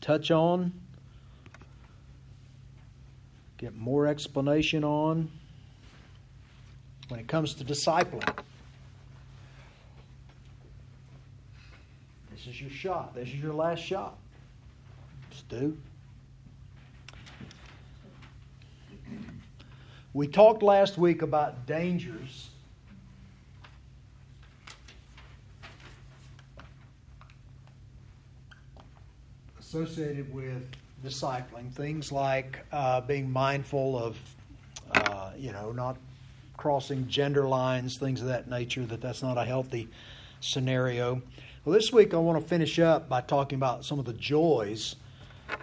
touch on, get more explanation on when it comes to discipling. This is your shot. This is your last shot. Stu. We talked last week about dangers associated with discipling. Things like uh, being mindful of, uh, you know, not crossing gender lines, things of that nature, that that's not a healthy scenario. Well, this week I want to finish up by talking about some of the joys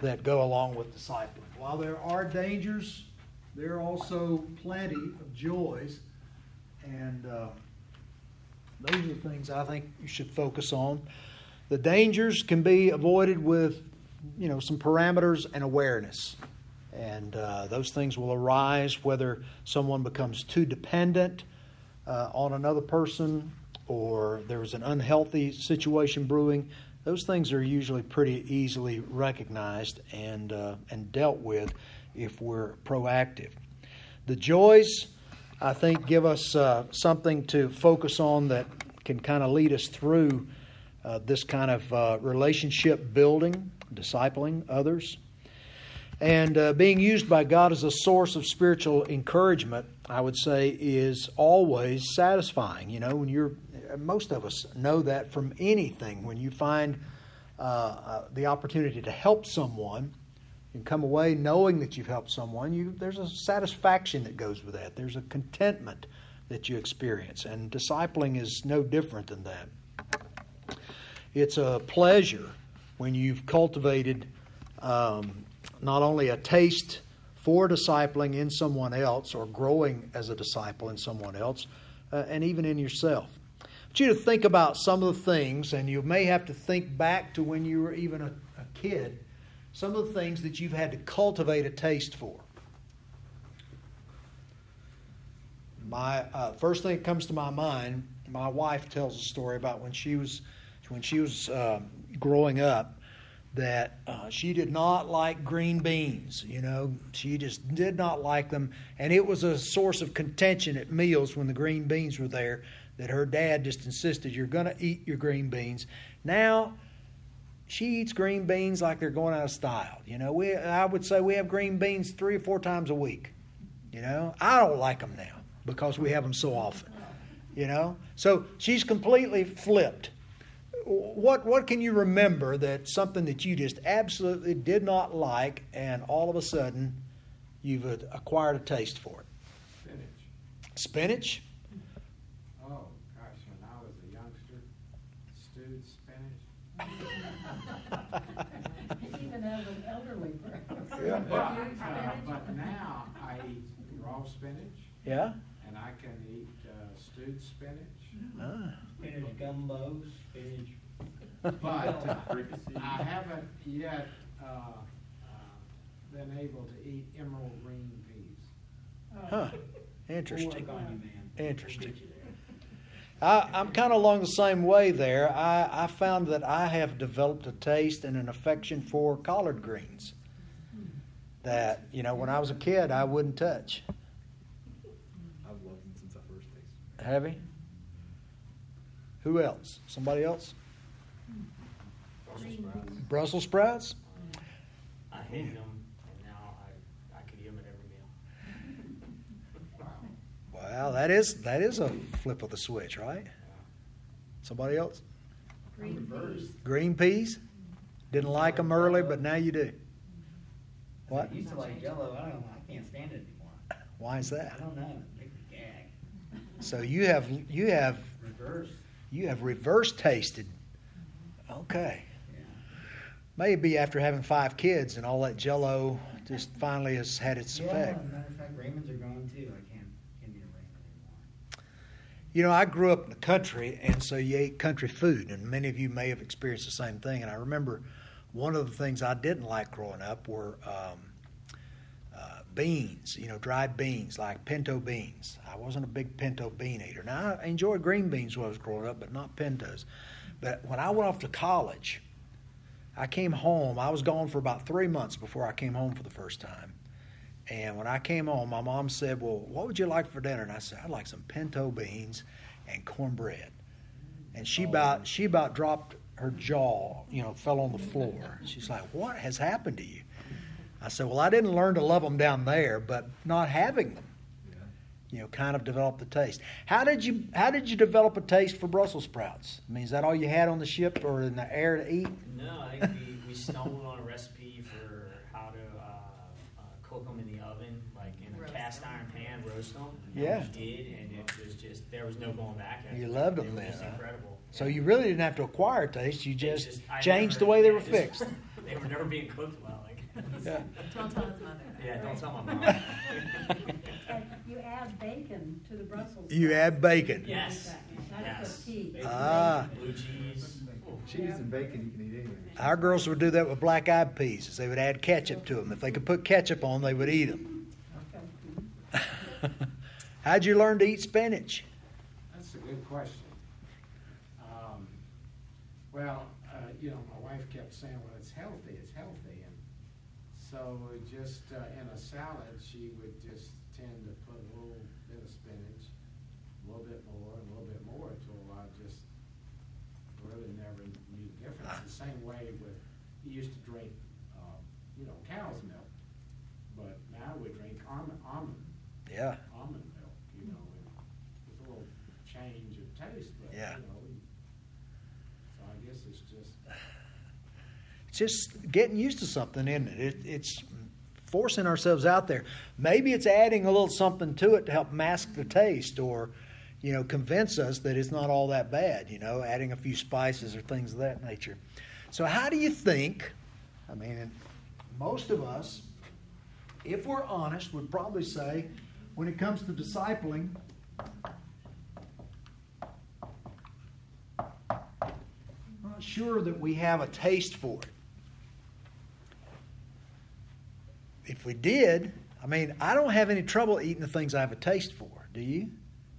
that go along with discipling. While there are dangers, there are also plenty of joys, and uh, those are the things I think you should focus on. The dangers can be avoided with you know, some parameters and awareness. And uh, those things will arise whether someone becomes too dependent uh, on another person or there's an unhealthy situation brewing. Those things are usually pretty easily recognized and, uh, and dealt with if we're proactive. The joys, I think, give us uh, something to focus on that can kind of lead us through uh, this kind of uh, relationship building discipling others. And uh, being used by God as a source of spiritual encouragement, I would say, is always satisfying. You know, when you're, most of us know that from anything. When you find uh, uh, the opportunity to help someone, and come away knowing that you've helped someone, you, there's a satisfaction that goes with that. There's a contentment that you experience. And discipling is no different than that. It's a pleasure when you've cultivated um, not only a taste for discipling in someone else or growing as a disciple in someone else, uh, and even in yourself. I want you to think about some of the things, and you may have to think back to when you were even a, a kid, some of the things that you've had to cultivate a taste for. My uh, first thing that comes to my mind, my wife tells a story about when she was when she was uh, growing up that uh, she did not like green beans. You know, she just did not like them, and it was a source of contention at meals when the green beans were there. That her dad just insisted you're going to eat your green beans. Now she eats green beans like they're going out of style. You know, we I would say we have green beans three or four times a week. You know, I don't like them now because we have them so often. You know, so she's completely flipped what what can you remember that something that you just absolutely did not like, and all of a sudden you've acquired a taste for it? Spinach. Spinach. Oh gosh, when I was a youngster, stewed spinach. Even as an elderly person. Yeah. But, uh, but now I eat raw spinach, Yeah. and I can eat uh, stewed spinach. Ah. Spinach gumbos, spinach. But I haven't yet uh, uh, been able to eat emerald green peas. Huh. Interesting. work on you, man. Interesting. I, I'm kind of along the same way there. I, I found that I have developed a taste and an affection for collard greens that, you know, when I was a kid, I wouldn't touch. I've loved them since I first tasted Have you? Who else? Somebody else? Brussels sprouts. Brussels sprouts? I hated them, and now I, I could eat them at every meal. Well, that is that is a flip of the switch, right? Somebody else? Green peas. Green peas? Didn't like them early, but now you do. What? I used to like Jello. I don't know. I can't stand it anymore. Why is that? I don't know. It me gag. So you have you have Reverse. you have reverse tasted. Okay. Maybe after having five kids and all that jello just finally has had its Yeah, effect. matter of fact, Raymond's are gone too. I can't can't eat a Raymond anymore. You know, I grew up in the country, and so you ate country food, and many of you may have experienced the same thing. And I remember one of the things I didn't like growing up were um, uh, beans, you know, dried beans, like pinto beans. I wasn't a big pinto bean eater. Now, I enjoyed green beans when I was growing up, but not pintos. But when I went off to college, I came home. I was gone for about three months before I came home for the first time. And when I came home, my mom said, "Well, what would you like for dinner?" And I said, "I'd like some pinto beans and cornbread." And she oh. about she about dropped her jaw, you know, fell on the floor. She's like, "What has happened to you?" I said, "Well, I didn't learn to love them down there, but not having them. You know, kind of develop the taste." How did you How did you develop a taste for Brussels sprouts? I mean, is that all you had on the ship or in the air to eat? No, I think we, we stumbled on a recipe for how to uh, uh, cook them in the oven, like in a Roast cast 'em. iron pan, roast them. Yeah. We did, and it was just there was no going back. after You that. loved They 'em were then, just huh? incredible. So Yeah. you really didn't have to acquire a taste; you They just, changed never- the way they were just- fixed. they were never being cooked well. Like, Yeah. Don't tell his mother. yeah, don't tell my mom. You add bacon to the Brussels. You sprouts. add bacon. Yes. That's the key. Ah. Blue cheese. Cheese and bacon, you can eat anything. Our girls would do that with black eyed peas. They would add ketchup to them. If they could put ketchup on, they would eat them. Okay. How'd you learn to eat spinach? That's a good question. Um, Well, uh, you know, my wife kept saying, well, it's healthy, it's healthy, and so just, uh, in a salad, she would just tend to put a little bit of spinach, a little bit more, and a little bit more, until I just really never knew the difference. The same way with, you used to drink, uh, you know, cow's milk, but now we drink almond, almond Yeah. almond milk, you know, it's a little change of taste, but, you know, so I guess it's just, just getting used to something, isn't it? it? It's forcing ourselves out there. Maybe it's adding a little something to it to help mask the taste or, you know, convince us that it's not all that bad, you know, adding a few spices or things of that nature. So, how do you think? I mean, most of us, if we're honest, would probably say when it comes to discipling, I'm not sure that we have a taste for it. If we did, I mean, I don't have any trouble eating the things I have a taste for. Do you?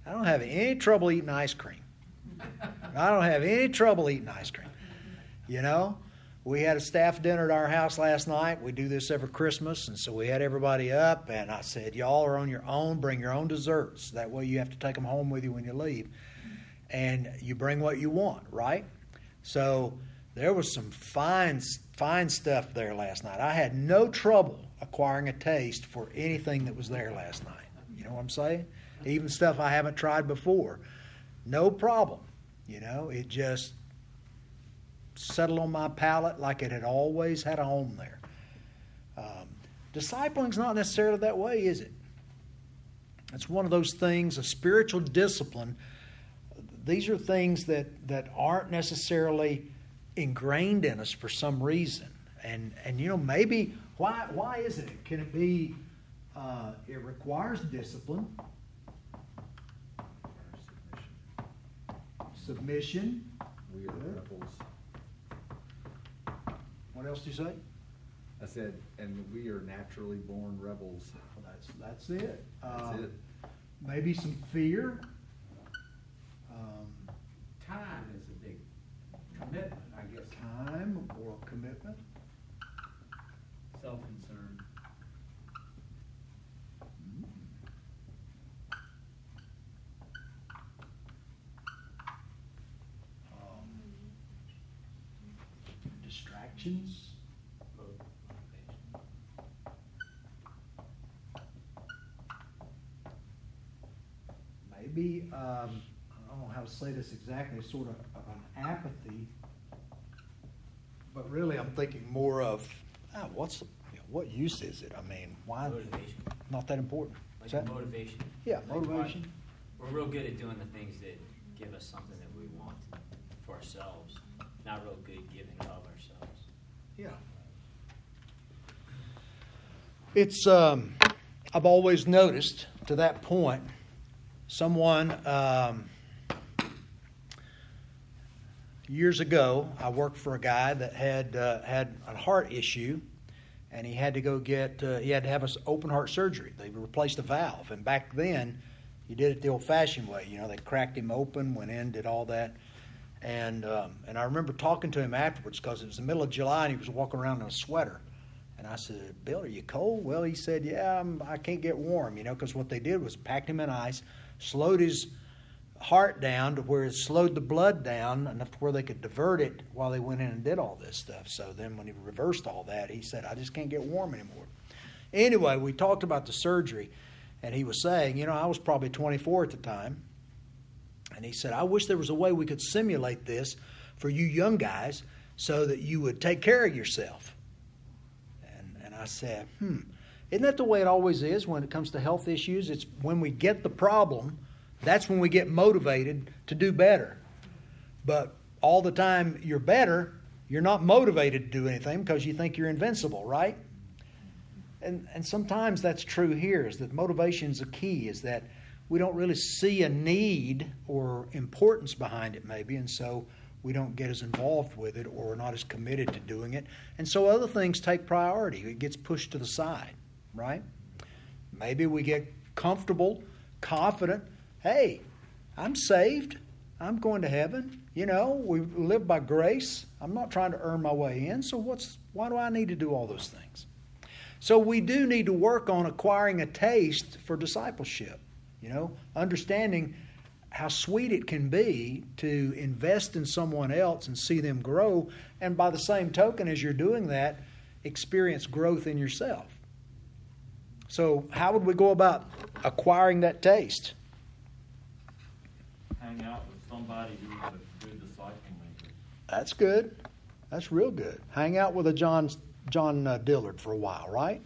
I don't have any trouble eating ice cream. I don't have any trouble eating ice cream. You know, we had a staff dinner at our house last night. We do this every Christmas, and so we had everybody up, and I said, "Y'all are on your own. Bring your own desserts. That way, you have to take them home with you when you leave, and you bring what you want, right?" So there was some fine, fine stuff there last night. I had no trouble acquiring a taste for anything that was there last night. You know what I'm saying? Even stuff I haven't tried before, no problem. You know, it just settled on my palate like it had always had a home there. Um, discipling's not necessarily that way, is it? It's one of those things, a spiritual discipline. These are things that, that aren't necessarily ingrained in us for some reason. And, and you know, maybe, why, why isn't it? Can it be, uh, it requires discipline, submission. We are Good. rebels. What else do you say? I said, and we are naturally born rebels. Well, that's, that's it. That's Um, it. Maybe some fear. Um, time is a big commitment, I guess. time or commitment. Self-concern. Um, distractions. Maybe, um, I don't know how to say this exactly, sort of, of an apathy. But really, I'm thinking more of, ah, what's you know, what use is it? I mean, why? Motivation. Not that important. Is Like that- motivation. Yeah, Like, why- motivation. We're real good at doing the things that give us something that we want for ourselves. Not real good giving of ourselves. Yeah. It's, um, I've always noticed to that point, someone, um, years ago, I worked for a guy that had, uh, had a heart issue and he had to go get, uh, he had to have an open heart surgery. They replaced the valve. And back then, you did it the old fashioned way. You know, they cracked him open, went in, did all that. And um, and I remember talking to him afterwards because it was the middle of July and he was walking around in a sweater. And I said, Bill, are you cold? Well, he said, Yeah, I'm, I can't get warm, you know, because what they did was packed him in ice, slowed his heart down to where it slowed the blood down enough to where they could divert it while they went in and did all this stuff. So then when he reversed all that, he said, I just can't get warm anymore. Anyway, we talked about the surgery, and he was saying, You know, I was probably 24 at the time. And he said, I wish there was a way we could simulate this for you young guys so that you would take care of yourself. I said, hmm, isn't that the way it always is when it comes to health issues? It's when we get the problem, that's when we get motivated to do better. But all the time you're better, you're not motivated to do anything because you think you're invincible, right? And, and sometimes that's true here, is that motivation is a key, is that we don't really see a need or importance behind it, maybe, and so we don't get as involved with it or we're not as committed to doing it. And so other things take priority. It gets pushed to the side, right? Maybe we get comfortable, confident. Hey, I'm saved. I'm going to heaven. You know, we live by grace. I'm not trying to earn my way in. So what's why do I need to do all those things? So we do need to work on acquiring a taste for discipleship. You know, understanding how sweet it can be to invest in someone else and see them grow, and by the same token, as you're doing that, experience growth in yourself. So, how would we go about acquiring that taste? Hang out with somebody who's a good disciple maker. That's good. That's real good. Hang out with a John John uh, Dillard for a while, right?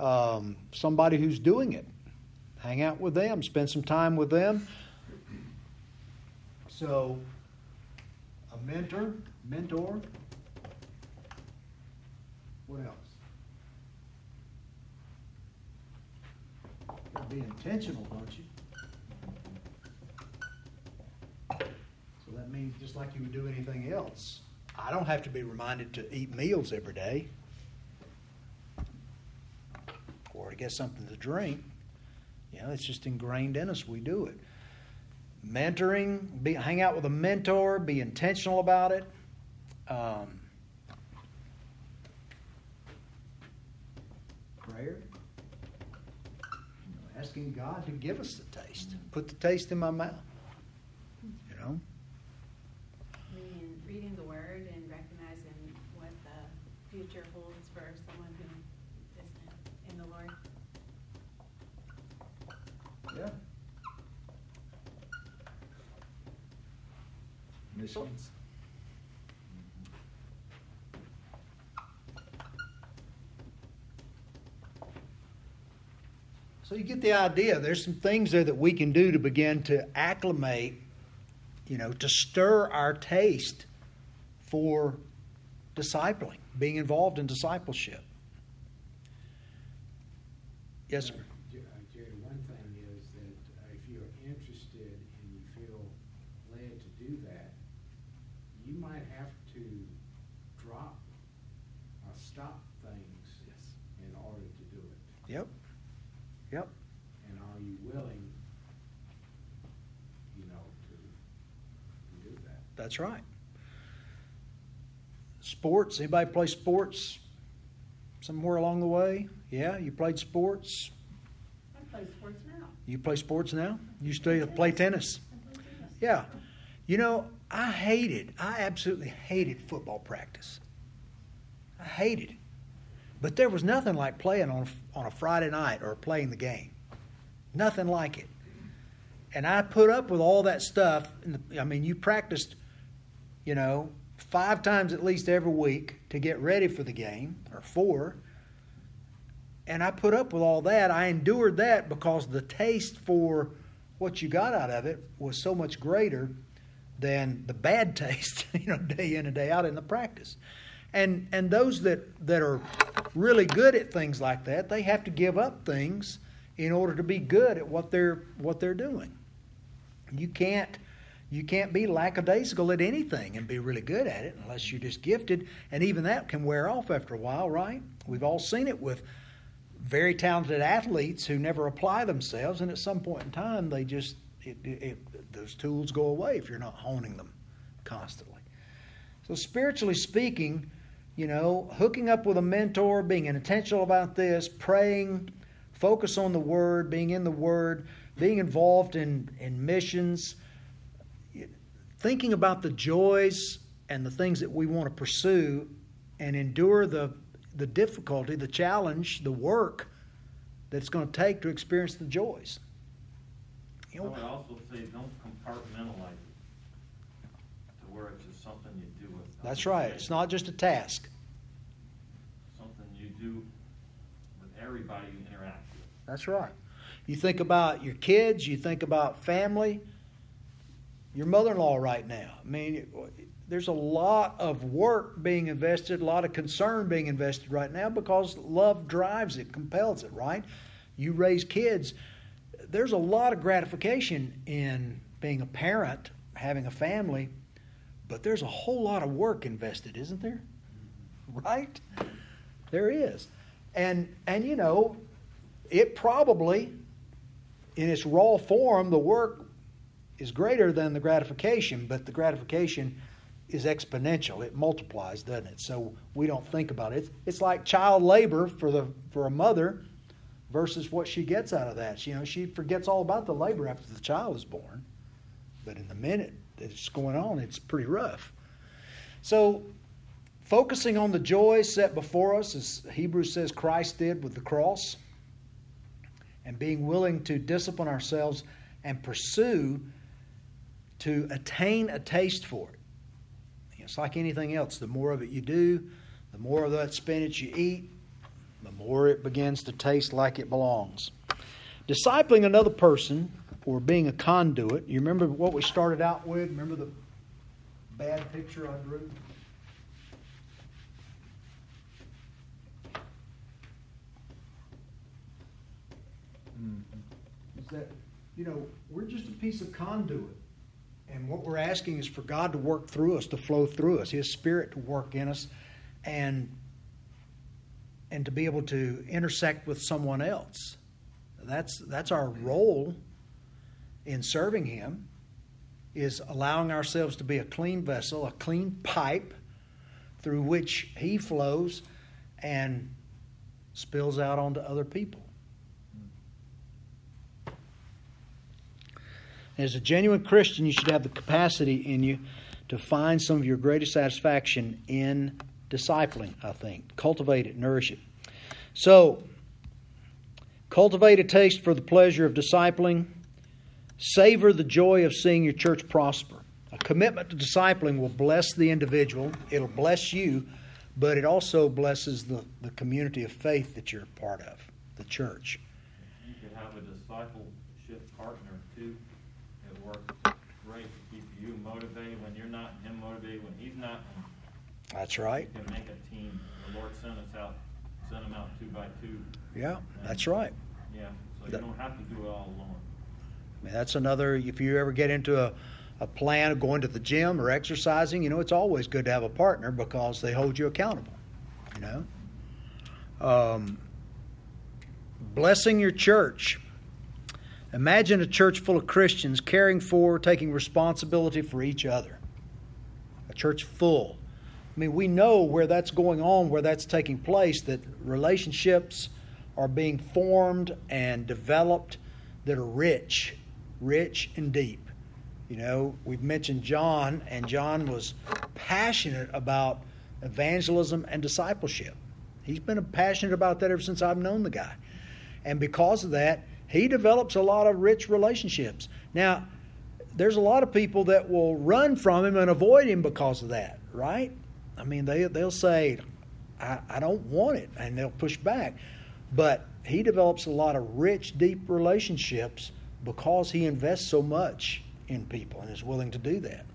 Um, somebody who's doing it hang out with them, spend some time with them. So, a mentor, mentor. What else? Be intentional, don't you? So that means just like you would do anything else. I don't have to be reminded to eat meals every day or to get something to drink. You know, it's just ingrained in us. We do it. Mentoring, be, hang out with a mentor, be intentional about it. Um, prayer. You know, asking God to give us the taste. Put the taste in my mouth. You know? Reading, reading the Word and recognizing what the future holds for someone who isn't in the Lord. Yeah. Missions. So you get the idea. There's some things there that we can do to begin to acclimate, you know, to stir our taste for discipling, being involved in discipleship. Yes, sir. J- uh, Jerry, one thing is that uh, if you're interested and you feel led to do that, you might have to drop or stop things Yes. in order to do it. Yep. Yep. And are you willing, you know, to, to do that? That's right. Sports. Anybody play sports somewhere along the way? Yeah, you played sports. I play sports now. You play sports now? You still play tennis? I play tennis. Yeah. You know, I hated, I absolutely hated football practice. I hated it. But there was nothing like playing on, on a Friday night or playing the game. Nothing like it. And I put up with all that stuff. In the, I mean, you practiced, you know, five times at least every week to get ready for the game, or four. And I put up with all that. I endured that because the taste for what you got out of it was so much greater than the bad taste, you know, day in and day out in the practice. And and those that that are really good at things like that, they have to give up things in order to be good at what they're what they're doing. You can't you can't be lackadaisical at anything and be really good at it unless you're just gifted, and even that can wear off after a while, right? We've all seen it with very talented athletes who never apply themselves, and at some point in time, they just It, it, it, those tools go away if you're not honing them constantly. So, spiritually speaking, you know, hooking up with a mentor, being intentional about this, praying, focus on the Word, being in the Word, being involved in, in missions, thinking about the joys and the things that we want to pursue and endure the, the difficulty, the challenge, the work that it's going to take to experience the joys. you I would also say don't compartmentalize it to where it's just something you do with. That's right. It's not just a task. Something you do with everybody you interact with. That's right. You think about your kids, you think about family, your mother in law right now. I mean, there's a lot of work being invested, a lot of concern being invested right now because love drives it, compels it, right? You raise kids. There's a lot of gratification in being a parent, having a family, but there's a whole lot of work invested, isn't there? Right? There is. And and you know, it probably in its raw form the work is greater than the gratification, but the gratification is exponential. It multiplies, doesn't it? So we don't think about it. It's like child labor for the for a mother versus what she gets out of that. You know, she forgets all about the labor after the child is born. But in the minute that it's going on, it's pretty rough. So focusing on the joy set before us, as Hebrews says Christ did with the cross, and being willing to discipline ourselves and pursue to attain a taste for it. It's like anything else. The more of it you do, the more of that spinach you eat, the more it begins to taste like it belongs. Discipling another person or being a conduit, you remember what we started out with? Remember the bad picture I drew? Mm-hmm. Is that, you know, we're just a piece of conduit. And what we're asking is for God to work through us, to flow through us, His Spirit to work in us, and and to be able to intersect with someone else. That's that's our role in serving Him, is allowing ourselves to be a clean vessel, a clean pipe through which He flows and spills out onto other people. As a genuine Christian, you should have the capacity in you to find some of your greatest satisfaction in discipling, I think. Cultivate it, nourish it. So, cultivate a taste for the pleasure of discipling. Savor the joy of seeing your church prosper. A commitment to discipling will bless the individual, it'll bless you, but it also blesses the, the community of faith that you're part of, the church. You have a discipleship partner too. It works great to keep you motivated when you're not, him motivated when he's not. That's right. You can make a team. The Lord sent us out, sent them out two by two. Yeah, that's right. Yeah, so you don't have to do it all alone. I mean, that's another, if you ever get into a, a plan of going to the gym or exercising, you know, it's always good to have a partner because they hold you accountable, you know? Um, blessing your church. Imagine a church full of Christians caring for, taking responsibility for each other. A church full. I mean, we know where that's going on, where that's taking place, that relationships are being formed and developed that are rich, rich and deep. You know, we've mentioned John, and John was passionate about evangelism and discipleship. He's been passionate about that ever since I've known the guy. And because of that, he develops a lot of rich relationships. Now, there's a lot of people that will run from him and avoid him because of that, right? I mean, they, they'll say, I, I don't want it, and they'll push back. But he develops a lot of rich, deep relationships because he invests so much in people and is willing to do that.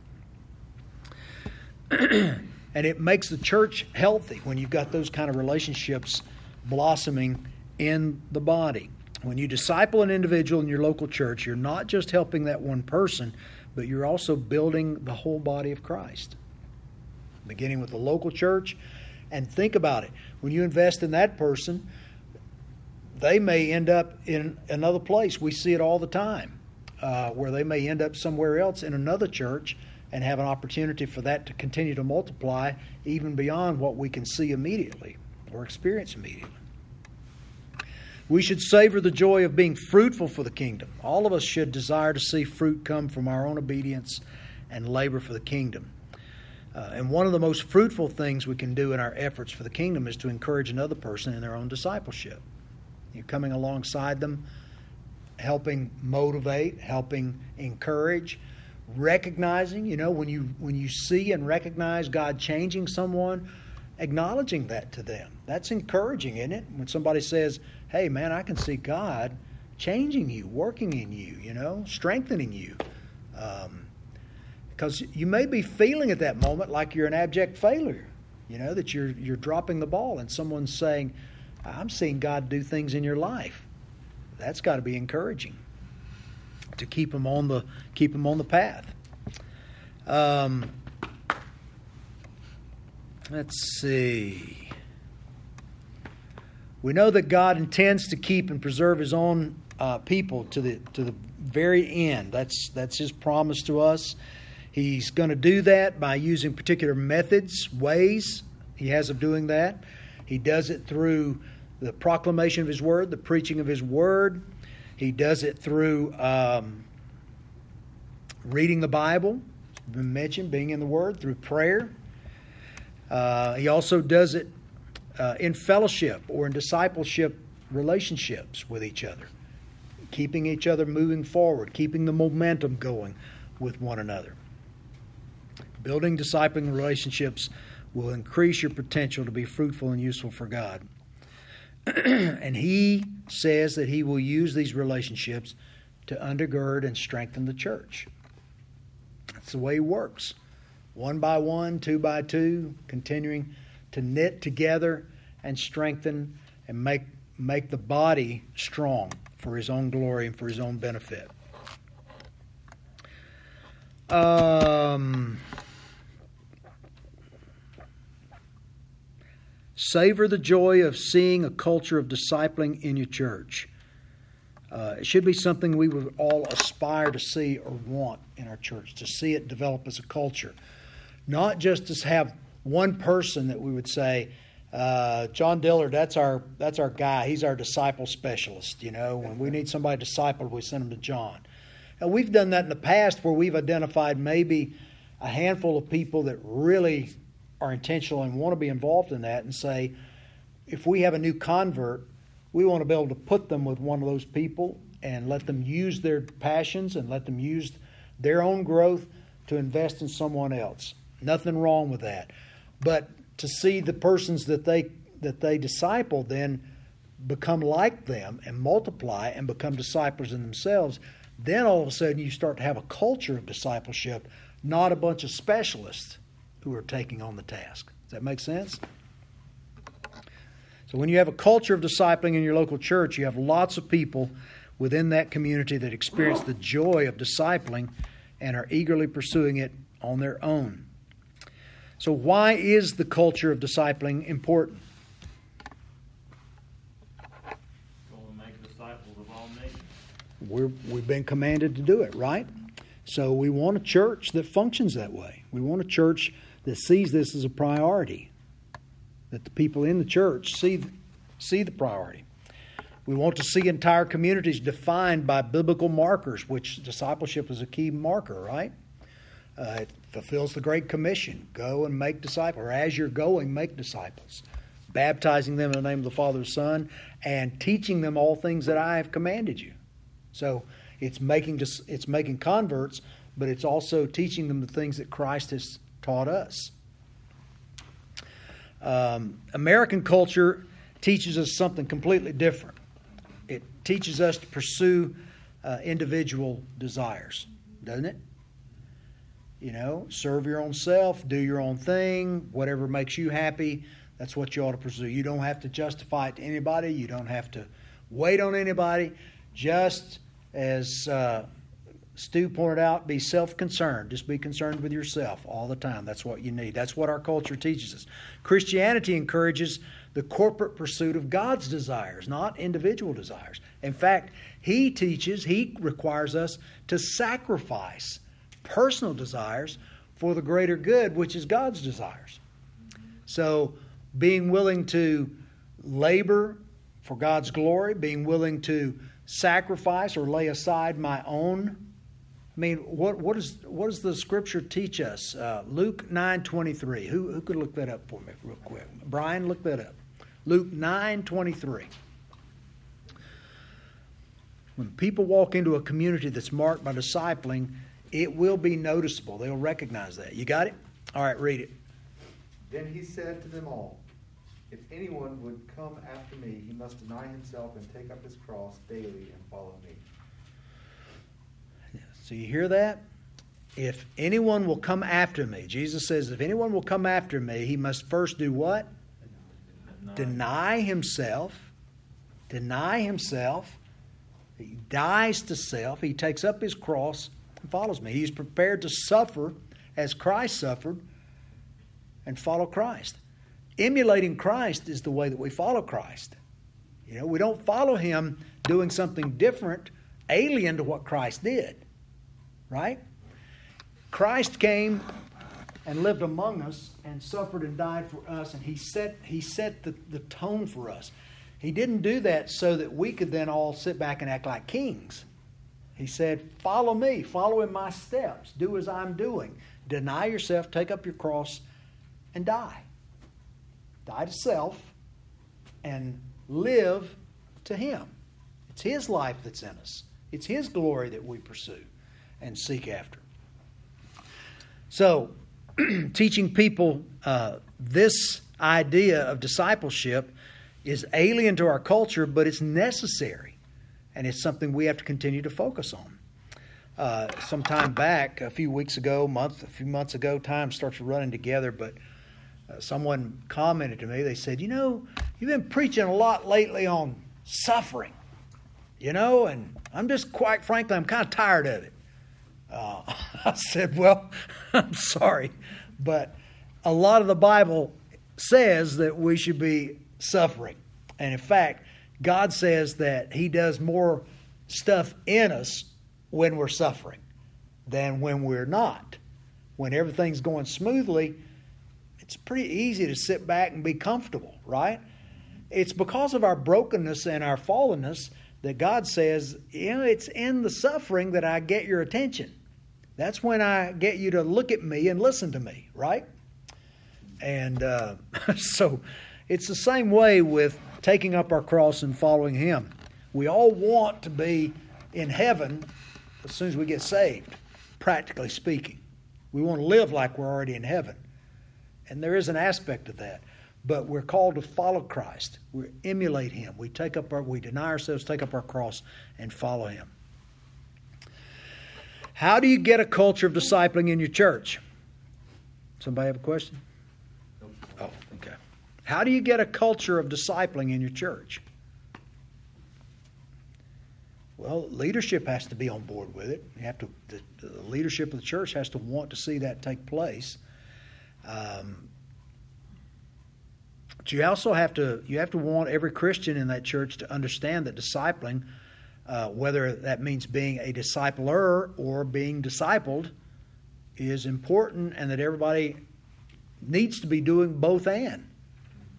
and it makes the church healthy when you've got those kind of relationships blossoming in the body. When you disciple an individual in your local church, you're not just helping that one person, but you're also building the whole body of Christ. Beginning with the local church, and think about it. When you invest in that person, they may end up in another place. We see it all the time. uh, where they may end up somewhere else in another church and have an opportunity for that to continue to multiply even beyond what we can see immediately or experience immediately. We should savor the joy of being fruitful for the kingdom. All of us should desire to see fruit come from our own obedience and labor for the kingdom. Uh, and one of the most fruitful things we can do in our efforts for the kingdom is to encourage another person in their own discipleship. You're coming alongside them, helping motivate, helping encourage, recognizing, you know, when you when you see and recognize God changing someone, acknowledging that to them. That's encouraging, isn't it? When somebody says, "Hey man, I can see God changing you, working in you, you know, strengthening you." Um, because you may be feeling at that moment like you're an abject failure, you know, that you're you're dropping the ball, and someone's saying, "I'm seeing God do things in your life." That's got to be encouraging to keep them on the keep them on the path. Um, let's see. We know that God intends to keep and preserve His own uh, people to the to the very end. That's that's His promise to us. He's going to do that by using particular methods, ways he has of doing that. He does it through the proclamation of his word, the preaching of his word. He does it through um, reading the Bible, been mentioned, being in the word, through prayer. Uh, he also does it uh, in fellowship or in discipleship relationships with each other, keeping each other moving forward, keeping the momentum going with one another. Building discipling relationships will increase your potential to be fruitful and useful for God. and He says that He will use these relationships to undergird and strengthen the church. That's the way He works. One by one, two by two, continuing to knit together and strengthen and make, make the body strong for His own glory and for His own benefit. Um, Savor the joy of seeing a culture of discipling in your church. Uh, it should be something we would all aspire to see or want in our church, to see it develop as a culture. Not just to have one person that we would say, uh, John Dillard, that's our that's our guy. He's our disciple specialist. You know, when we need somebody discipled, we send them to John. And we've done that in the past where we've identified maybe a handful of people that really are intentional and want to be involved in that and say, if we have a new convert, we want to be able to put them with one of those people and let them use their passions and let them use their own growth to invest in someone else. Nothing wrong with that. But to see the persons that they that they disciple then become like them and multiply and become disciples in themselves, then all of a sudden you start to have a culture of discipleship, not a bunch of specialists who are taking on the task. Does that make sense? So, when you have a culture of discipling in your local church, you have lots of people within that community that experience the joy of discipling and are eagerly pursuing it on their own. So, why is the culture of discipling important? Go and make disciples of all nations. We're, we've been commanded to do it, right? So, we want a church that functions that way. We want a church that sees this as a priority, that the people in the church see, see the priority. We want to see entire communities defined by biblical markers, which discipleship is a key marker, right? Uh, it fulfills the Great Commission go and make disciples, or as you're going, make disciples, baptizing them in the name of the Father and Son, and teaching them all things that I have commanded you. So it's making, it's making converts, but it's also teaching them the things that Christ has taught us. Um, American culture teaches us something completely different. It teaches us to pursue uh, individual desires, doesn't it? You know, serve your own self, do your own thing, whatever makes you happy, that's what you ought to pursue. You don't have to justify it to anybody, you don't have to wait on anybody. Just as uh, Stu pointed out, be self concerned. Just be concerned with yourself all the time. That's what you need. That's what our culture teaches us. Christianity encourages the corporate pursuit of God's desires, not individual desires. In fact, He teaches, He requires us to sacrifice personal desires for the greater good, which is God's desires. So, being willing to labor for God's glory, being willing to sacrifice or lay aside my own. I mean, what, what, is, what does the scripture teach us? Uh, Luke 9 23. Who, who could look that up for me real quick? Brian, look that up. Luke 9 23. When people walk into a community that's marked by discipling, it will be noticeable. They'll recognize that. You got it? All right, read it. Then he said to them all, If anyone would come after me, he must deny himself and take up his cross daily and follow me. So you hear that? If anyone will come after me, Jesus says, if anyone will come after me, he must first do what? Deny himself. Deny himself. He dies to self. He takes up his cross follows me. He's prepared to suffer as Christ suffered and follow Christ. Emulating Christ is the way that we follow Christ. You know, we don't follow him doing something different, alien to what Christ did. Right? Christ came and lived among us and suffered and died for us, and he set, he set the, the tone for us. He didn't do that so that we could then all sit back and act like kings. He said, Follow me, follow in my steps, do as I'm doing. Deny yourself, take up your cross, and die. Die to self and live to Him. It's His life that's in us, it's His glory that we pursue and seek after. So, teaching people uh, this idea of discipleship is alien to our culture, but it's necessary. And it's something we have to continue to focus on. Uh, some time back, a few weeks ago, month, a few months ago, time starts running together, but uh, someone commented to me, they said, You know, you've been preaching a lot lately on suffering, you know, and I'm just quite frankly, I'm kind of tired of it. Uh, I said, Well, I'm sorry, but a lot of the Bible says that we should be suffering. And in fact, God says that He does more stuff in us when we're suffering than when we're not. When everything's going smoothly, it's pretty easy to sit back and be comfortable, right? It's because of our brokenness and our fallenness that God says, you know, it's in the suffering that I get your attention. That's when I get you to look at me and listen to me, right? And uh, so it's the same way with taking up our cross and following Him. We all want to be in heaven as soon as we get saved, practically speaking. We want to live like we're already in heaven. And there is an aspect of that. But we're called to follow Christ. We emulate Him. We take up our, we deny ourselves, take up our cross, and follow Him. How do you get a culture of discipling in your church? Somebody have a question? How do you get a culture of discipling in your church? Well, leadership has to be on board with it. You have to. The, the leadership of the church has to want to see that take place. Um, but you also have to. You have to want every Christian in that church to understand that discipling, uh, whether that means being a discipler or being discipled, is important, and that everybody needs to be doing both and.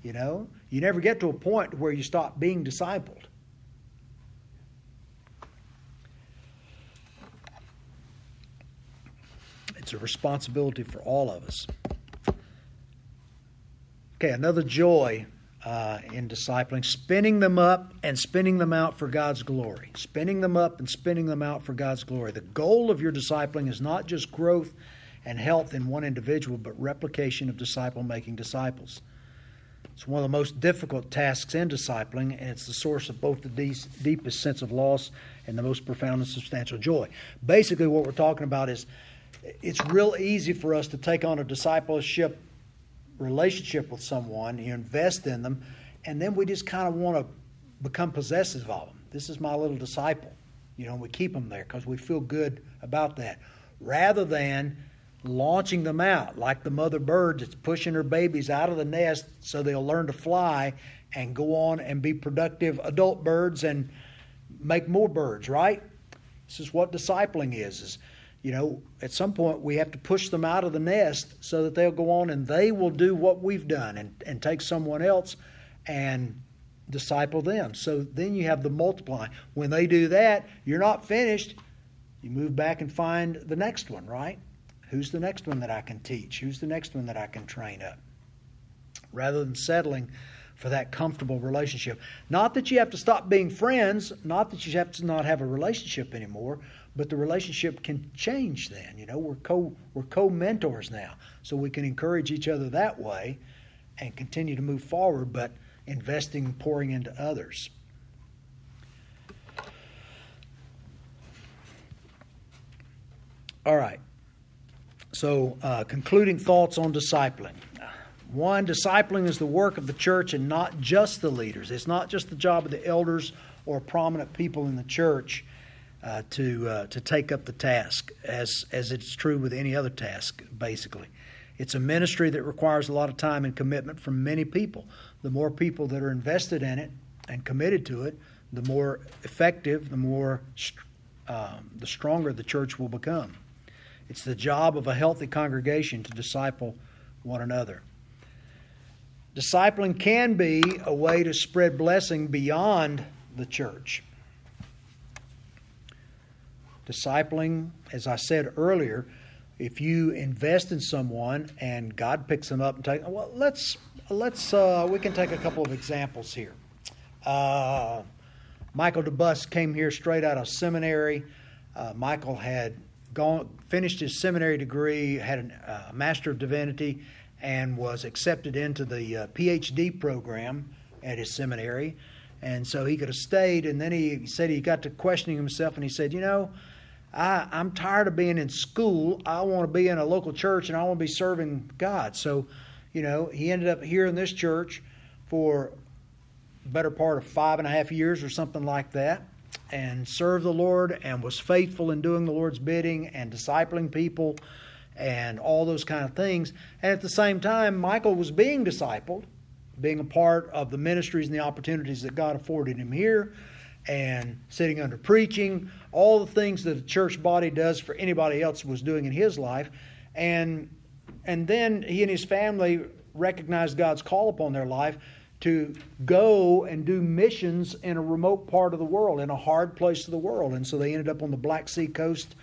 You know, you never get to a point where you stop being discipled. It's a responsibility for all of us. Okay, another joy uh, in discipling, spinning them up and spinning them out for God's glory. Spinning them up and spinning them out for God's glory. The goal of your discipling is not just growth and health in one individual, but replication of disciple making disciples. It's one of the most difficult tasks in discipling, and it's the source of both the deepest sense of loss and the most profound and substantial joy. Basically, what we're talking about is it's real easy for us to take on a discipleship relationship with someone, you invest in them, and then we just kind of want to become possessive of them. This is my little disciple. You know, we keep them there because we feel good about that, rather than launching them out like the mother bird that's pushing her babies out of the nest so they'll learn to fly and go on and be productive adult birds and make more birds. Right? This is what discipling is. Is you know, at some point we have to push them out of the nest so that they'll go on and they will do what we've done and, and take someone else and disciple them. So then you have the multiplying. When they do that, you're not finished. You move back and find the next one, right? Who's the next one that I can teach? Who's the next one that I can train up? Rather than settling for that comfortable relationship. Not that you have to stop being friends, not that you have to not have a relationship anymore, but the relationship can change then. You know, we're co we're co-mentors now. So we can encourage each other that way and continue to move forward, but investing pouring into others. All right. So, uh, concluding thoughts on discipling. One, discipling is the work of the church and not just the leaders. It's not just the job of the elders or prominent people in the church uh, to uh, to take up the task, as as it's true with any other task. Basically, it's a ministry that requires a lot of time and commitment from many people. The more people that are invested in it and committed to it, the more effective, the more um, the stronger the church will become. It's the job of a healthy congregation to disciple one another. Discipling can be a way to spread blessing beyond the church. Discipling, as I said earlier, if you invest in someone and God picks them up and take well, let's let's uh, we can take a couple of examples here. Uh, Michael DeBus came here straight out of seminary. Uh, Michael had gone finished his seminary degree, had a uh, Master of Divinity, and was accepted into the uh, PhD program at his seminary. And so he could have stayed. And then he said he got to questioning himself, and he said, "You know, I, I'm tired of being in school. I want to be in a local church, and I want to be serving God." So, you know, he ended up here in this church for better part of five and a half years or something like that and served the Lord and was faithful in doing the Lord's bidding and discipling people and all those kind of things. And at the same time, Michael was being discipled, being a part of the ministries and the opportunities that God afforded him here and sitting under preaching, all the things that the church body does for anybody else was doing in his life. And and then he and his family recognized God's call upon their life to go and do missions in a remote part of the world, in a hard place of the world. And so they ended up on the Black Sea coast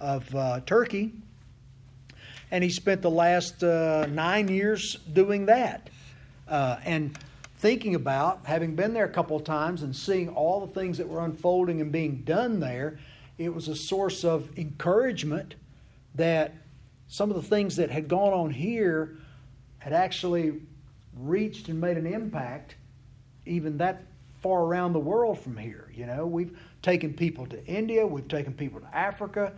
of uh, Turkey. And he spent the last uh, nine years doing that. Uh, and thinking about, having been there a couple of times and seeing all the things that were unfolding and being done there, it was a source of encouragement that some of the things that had gone on here had actually reached and made an impact even that far around the world from here. You know, we've taken people to India, we've taken people to Africa,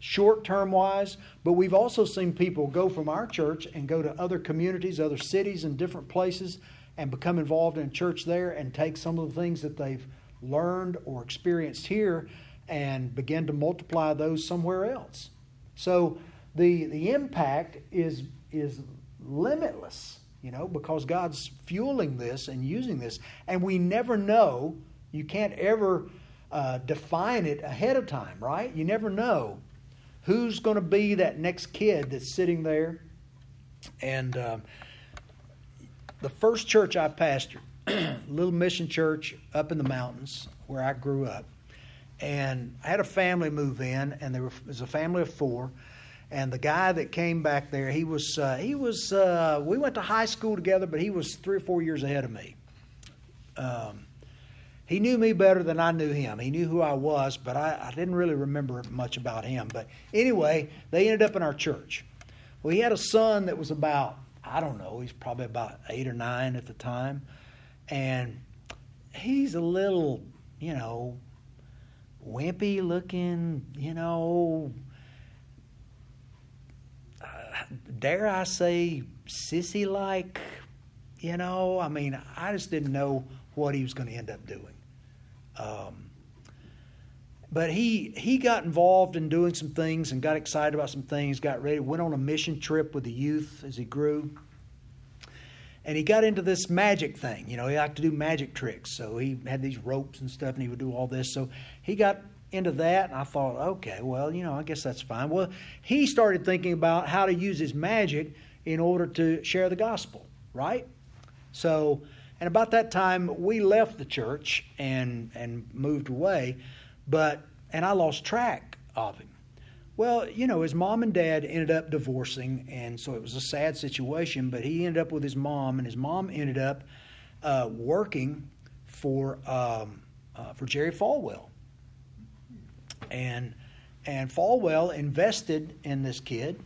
short term wise, but we've also seen people go from our church and go to other communities, other cities, and different places and become involved in church there and take some of the things that they've learned or experienced here and begin to multiply those somewhere else. So the the impact is is limitless you know, because God's fueling this and using this. And we never know, you can't ever uh, define it ahead of time, right? You never know who's going to be that next kid that's sitting there. And um, the first church I pastored, little mission church up in the mountains where I grew up. And I had a family move in, and there was a family of four and the guy that came back there, he was uh, he was uh, we went to high school together, but he was three or four years ahead of me. Um, he knew me better than I knew him. He knew who I was, but I, I didn't really remember much about him. But anyway, they ended up in our church. Well, he had a son that was about I don't know, he's probably about eight or nine at the time, and he's a little, you know, wimpy looking, you know dare I say, sissy like. You know, I mean, I just didn't know what he was going to end up doing. Um, but he he got involved in doing some things and got excited about some things. Got ready, went on a mission trip with the youth as he grew, and he got into this magic thing. You know, he liked to do magic tricks, so he had these ropes and stuff, and he would do all this. So he got into that, and I thought, okay, well, you know, I guess that's fine. Well, he started thinking about how to use his magic in order to share the gospel, right? So, and about that time, we left the church and and moved away, but and I lost track of him. Well, you know, his mom and dad ended up divorcing, and so it was a sad situation. But he ended up with his mom, and his mom ended up uh, working for um, uh, for Jerry Falwell, and and Falwell invested in this kid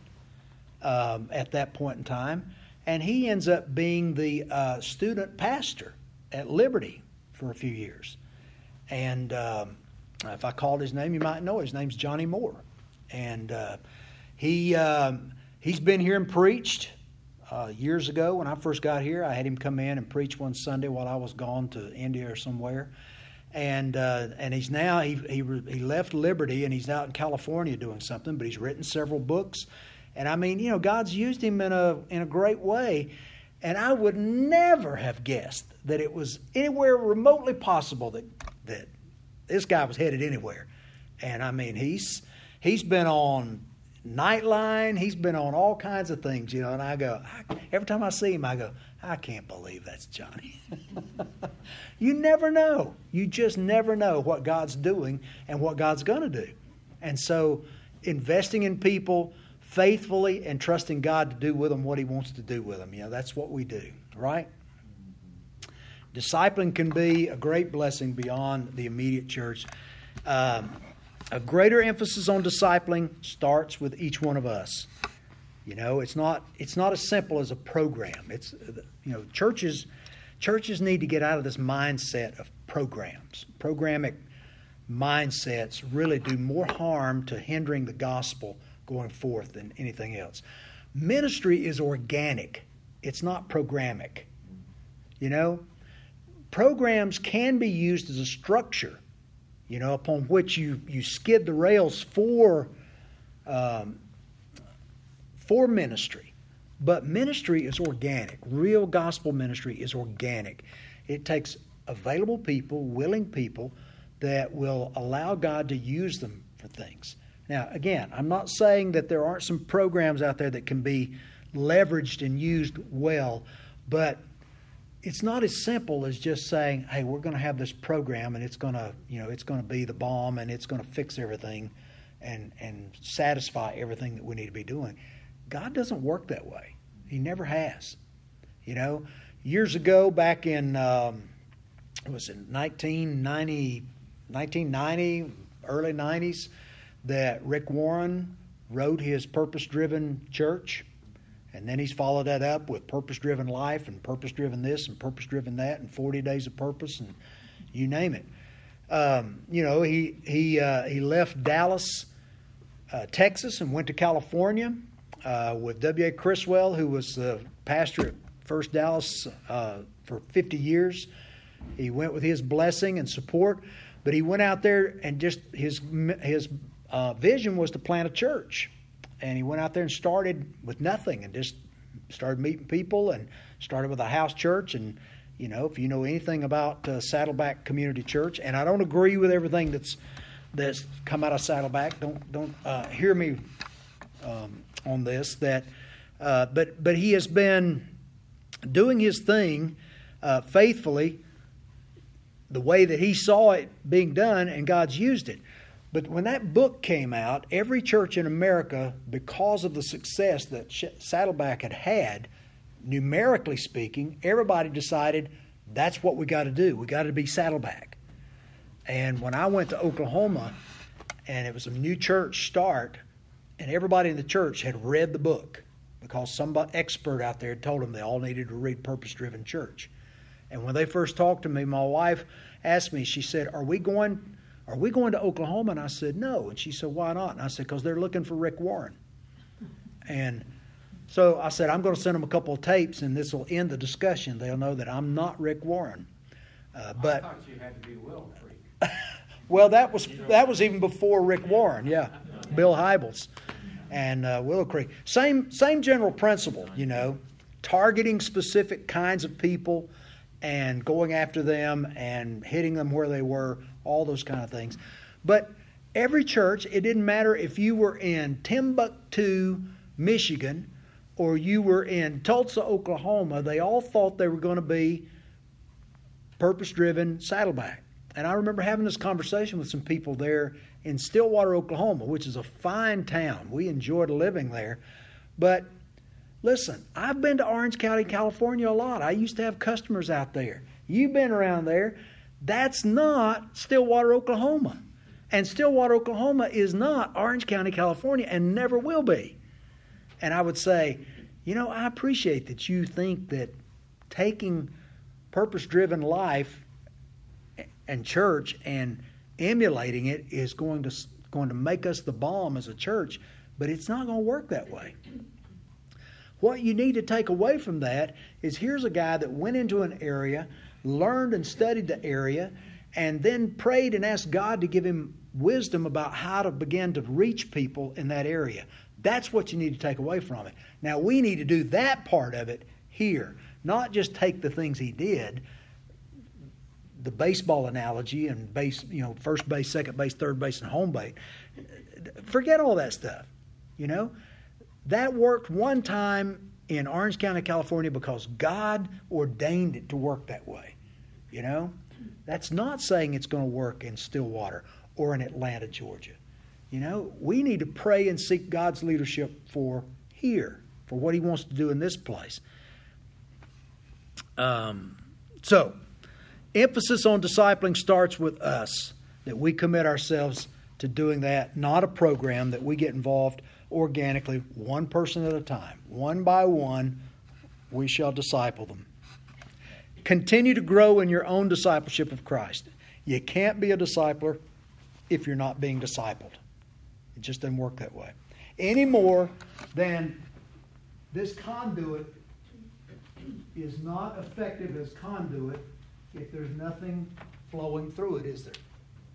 um, at that point in time, and he ends up being the uh, student pastor at Liberty for a few years. And um, if I called his name, you might know his name's Johnny Moore, and uh, he um, he's been here and preached. Uh, years ago, when I first got here, I had him come in and preach one Sunday while I was gone to India or somewhere, and uh, and he's now he, he he left Liberty and he's out in California doing something, but he's written several books, and I mean, you know, God's used him in a in a great way, and I would never have guessed that it was anywhere remotely possible that that this guy was headed anywhere, and I mean, he's he's been on Nightline. He's been on all kinds of things, you know. And I go I, every time I see him, I go, I can't believe that's Johnny. you never know. You just never know what God's doing and what God's going to do. And so, investing in people faithfully and trusting God to do with them what He wants to do with them, you know, that's what we do, right? Discipling can be a great blessing beyond the immediate church. Um, a greater emphasis on discipling starts with each one of us. You know, it's not it's not as simple as a program. It's you know, churches churches need to get out of this mindset of programs. Programic mindsets really do more harm to hindering the gospel going forth than anything else. Ministry is organic. It's not programic. You know, programs can be used as a structure you know, upon which you, you skid the rails for, um, for ministry. But ministry is organic. Real gospel ministry is organic. It takes available people, willing people that will allow God to use them for things. Now, again, I'm not saying that there aren't some programs out there that can be leveraged and used well, but it's not as simple as just saying, "Hey, we're going to have this program, and it's going to, you know, it's going to be the bomb, and it's going to fix everything, and and satisfy everything that we need to be doing." God doesn't work that way. He never has. You know, years ago, back in um, was in 1990, 1990, early 90s, that Rick Warren wrote his purpose-driven church and then he's followed that up with purpose driven life and purpose driven this and purpose driven that and 40 days of purpose and you name it. Um, you know, he, he, uh, he left Dallas, uh, Texas, and went to California uh, with W.A. Criswell, who was the pastor at First Dallas uh, for 50 years. He went with his blessing and support, but he went out there and just his, his uh, vision was to plant a church and he went out there and started with nothing and just started meeting people and started with a house church and you know if you know anything about uh, Saddleback Community Church and I don't agree with everything that's that's come out of Saddleback don't don't uh, hear me um, on this that uh, but but he has been doing his thing uh, faithfully the way that he saw it being done and God's used it but when that book came out, every church in America, because of the success that Saddleback had had, numerically speaking, everybody decided that's what we got to do. We got to be Saddleback. And when I went to Oklahoma, and it was a new church start, and everybody in the church had read the book because some expert out there told them they all needed to read Purpose Driven Church. And when they first talked to me, my wife asked me, she said, Are we going are we going to Oklahoma? And I said, No. And she said, Why not? And I said, Because they're looking for Rick Warren. And so I said, I'm going to send them a couple of tapes, and this will end the discussion. They'll know that I'm not Rick Warren. Uh, but I thought you had to be Willow Creek. Well, that was that was even before Rick Warren. Yeah, Bill Hybels and uh, Willow Creek. Same same general principle. You know, targeting specific kinds of people and going after them and hitting them where they were. All those kind of things. But every church, it didn't matter if you were in Timbuktu, Michigan, or you were in Tulsa, Oklahoma. They all thought they were going to be purpose driven saddleback. And I remember having this conversation with some people there in Stillwater, Oklahoma, which is a fine town. We enjoyed living there. But listen, I've been to Orange County, California a lot. I used to have customers out there. You've been around there. That's not Stillwater, Oklahoma. And Stillwater, Oklahoma is not Orange County, California, and never will be. And I would say, you know, I appreciate that you think that taking purpose driven life and church and emulating it is going to going to make us the bomb as a church, but it's not going to work that way. What you need to take away from that is here's a guy that went into an area, learned and studied the area, and then prayed and asked God to give him wisdom about how to begin to reach people in that area. That's what you need to take away from it. Now, we need to do that part of it here, not just take the things he did, the baseball analogy and base, you know, first base, second base, third base, and home base. Forget all that stuff. You know, that worked one time in Orange County, California, because God ordained it to work that way. You know, that's not saying it's going to work in Stillwater or in Atlanta, Georgia. You know, we need to pray and seek God's leadership for here, for what He wants to do in this place. Um, so, emphasis on discipling starts with us, that we commit ourselves to doing that, not a program that we get involved organically, one person at a time. One by one, we shall disciple them. Continue to grow in your own discipleship of Christ. You can't be a discipler if you're not being discipled. It just doesn't work that way. Any more than this conduit is not effective as conduit if there's nothing flowing through it, is there?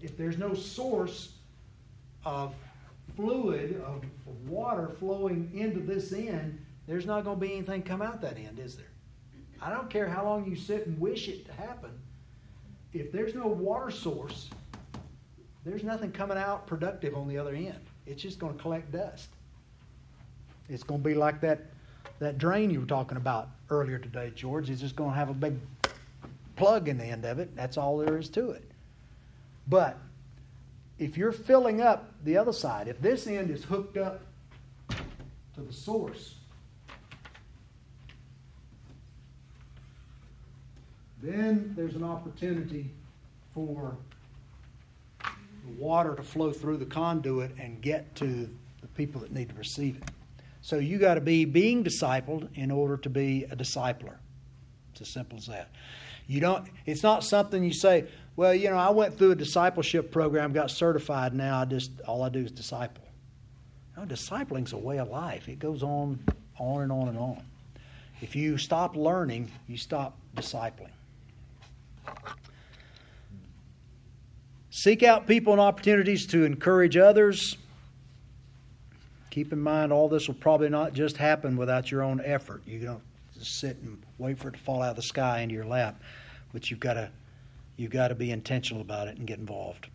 If there's no source of fluid, of, of water flowing into this end, there's not going to be anything come out that end, is there? I don't care how long you sit and wish it to happen. If there's no water source, there's nothing coming out productive on the other end. It's just going to collect dust. It's going to be like that, that drain you were talking about earlier today, George. It's just going to have a big plug in the end of it. That's all there is to it. But if you're filling up the other side, if this end is hooked up to the source, then there's an opportunity for the water to flow through the conduit and get to the people that need to receive it. So you got to be being discipled in order to be a discipler. It's as simple as that. You don't. It's not something you say. Well, you know, I went through a discipleship program, got certified. Now I just all I do is disciple. No, discipling's a way of life. It goes on, on and on and on. If you stop learning, you stop discipling. Seek out people and opportunities to encourage others. Keep in mind, all this will probably not just happen without your own effort. You don't sit and wait for it to fall out of the sky into your lap, but you've got to you've got to be intentional about it and get involved.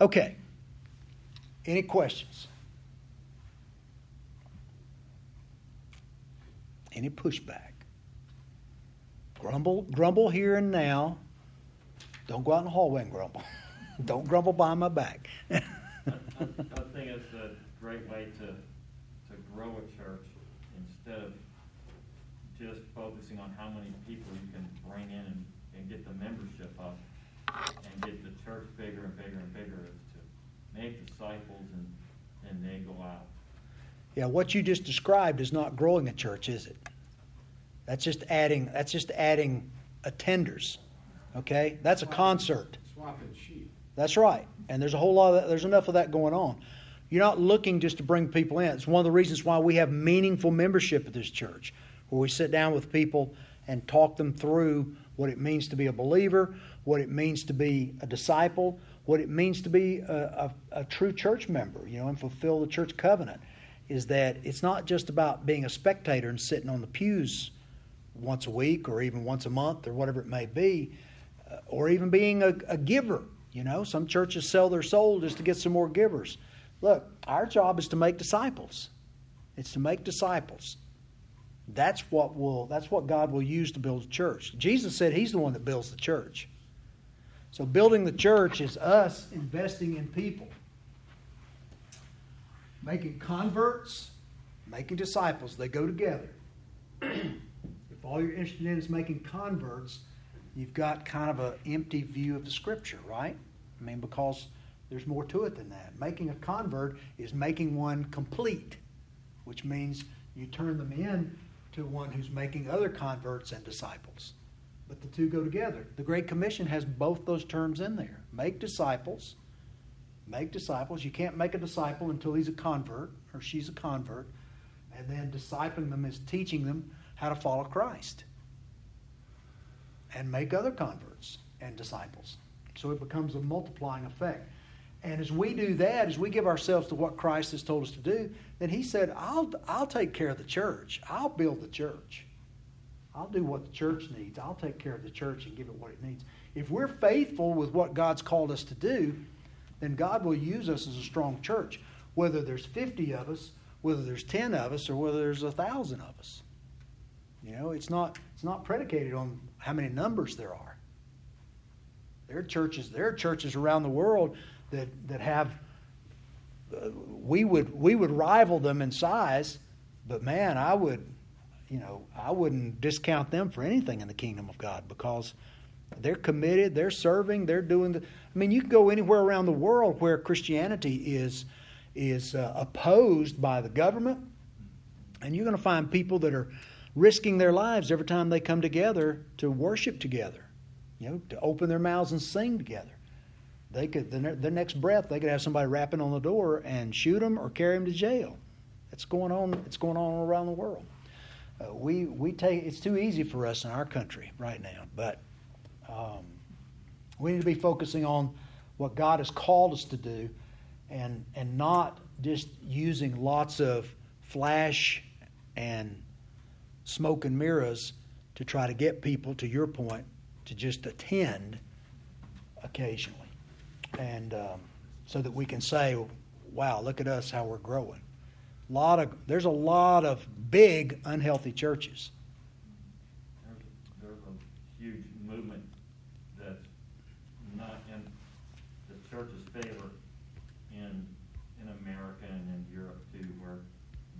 Okay. Any questions? Any pushback? Grumble, grumble here and now. Don't go out in the hallway and grumble. Don't grumble behind my back. I, I, I think it's a great way to grow a church instead of just focusing on how many people you can bring in and, and get the membership up and get the church bigger and bigger and bigger is to make disciples and, and they go out. Yeah, what you just described is not growing a church, is it? That's just adding that's just adding attenders. Okay? That's a concert. Swapping sheep. That's right. And there's a whole lot of that, there's enough of that going on. You're not looking just to bring people in. It's one of the reasons why we have meaningful membership at this church, where we sit down with people and talk them through what it means to be a believer, what it means to be a disciple, what it means to be a, a, a true church member, you know, and fulfill the church covenant. Is that it's not just about being a spectator and sitting on the pews once a week or even once a month or whatever it may be, uh, or even being a, a giver. You know, some churches sell their soul just to get some more givers. Look, our job is to make disciples. It's to make disciples. That's what will that's what God will use to build a church. Jesus said he's the one that builds the church. So building the church is us investing in people. Making converts, making disciples, they go together. if all you're interested in is making converts, you've got kind of an empty view of the scripture, right? I mean, because there's more to it than that. Making a convert is making one complete, which means you turn them in to one who's making other converts and disciples. But the two go together. The Great Commission has both those terms in there make disciples. Make disciples. You can't make a disciple until he's a convert or she's a convert. And then discipling them is teaching them how to follow Christ and make other converts and disciples. So it becomes a multiplying effect. And as we do that, as we give ourselves to what Christ has told us to do, then He said, I'll, I'll take care of the church. I'll build the church. I'll do what the church needs. I'll take care of the church and give it what it needs. If we're faithful with what God's called us to do, then God will use us as a strong church, whether there's 50 of us, whether there's 10 of us, or whether there's a thousand of us. You know, it's not, it's not predicated on how many numbers there are. There are churches, there are churches around the world that, that have uh, we would we would rival them in size, but man, I would you know, I wouldn't discount them for anything in the kingdom of God because they're committed, they're serving, they're doing the I mean, you can go anywhere around the world where Christianity is is uh, opposed by the government, and you're going to find people that are risking their lives every time they come together to worship together, you know, to open their mouths and sing together. They could the, the next breath they could have somebody rapping on the door and shoot them or carry them to jail. It's going on. It's going on around the world. Uh, we we take it's too easy for us in our country right now, but um, we need to be focusing on what God has called us to do, and and not just using lots of flash and smoke and mirrors to try to get people to your point to just attend occasionally, and um, so that we can say, "Wow, look at us, how we're growing." lot of there's a lot of big unhealthy churches.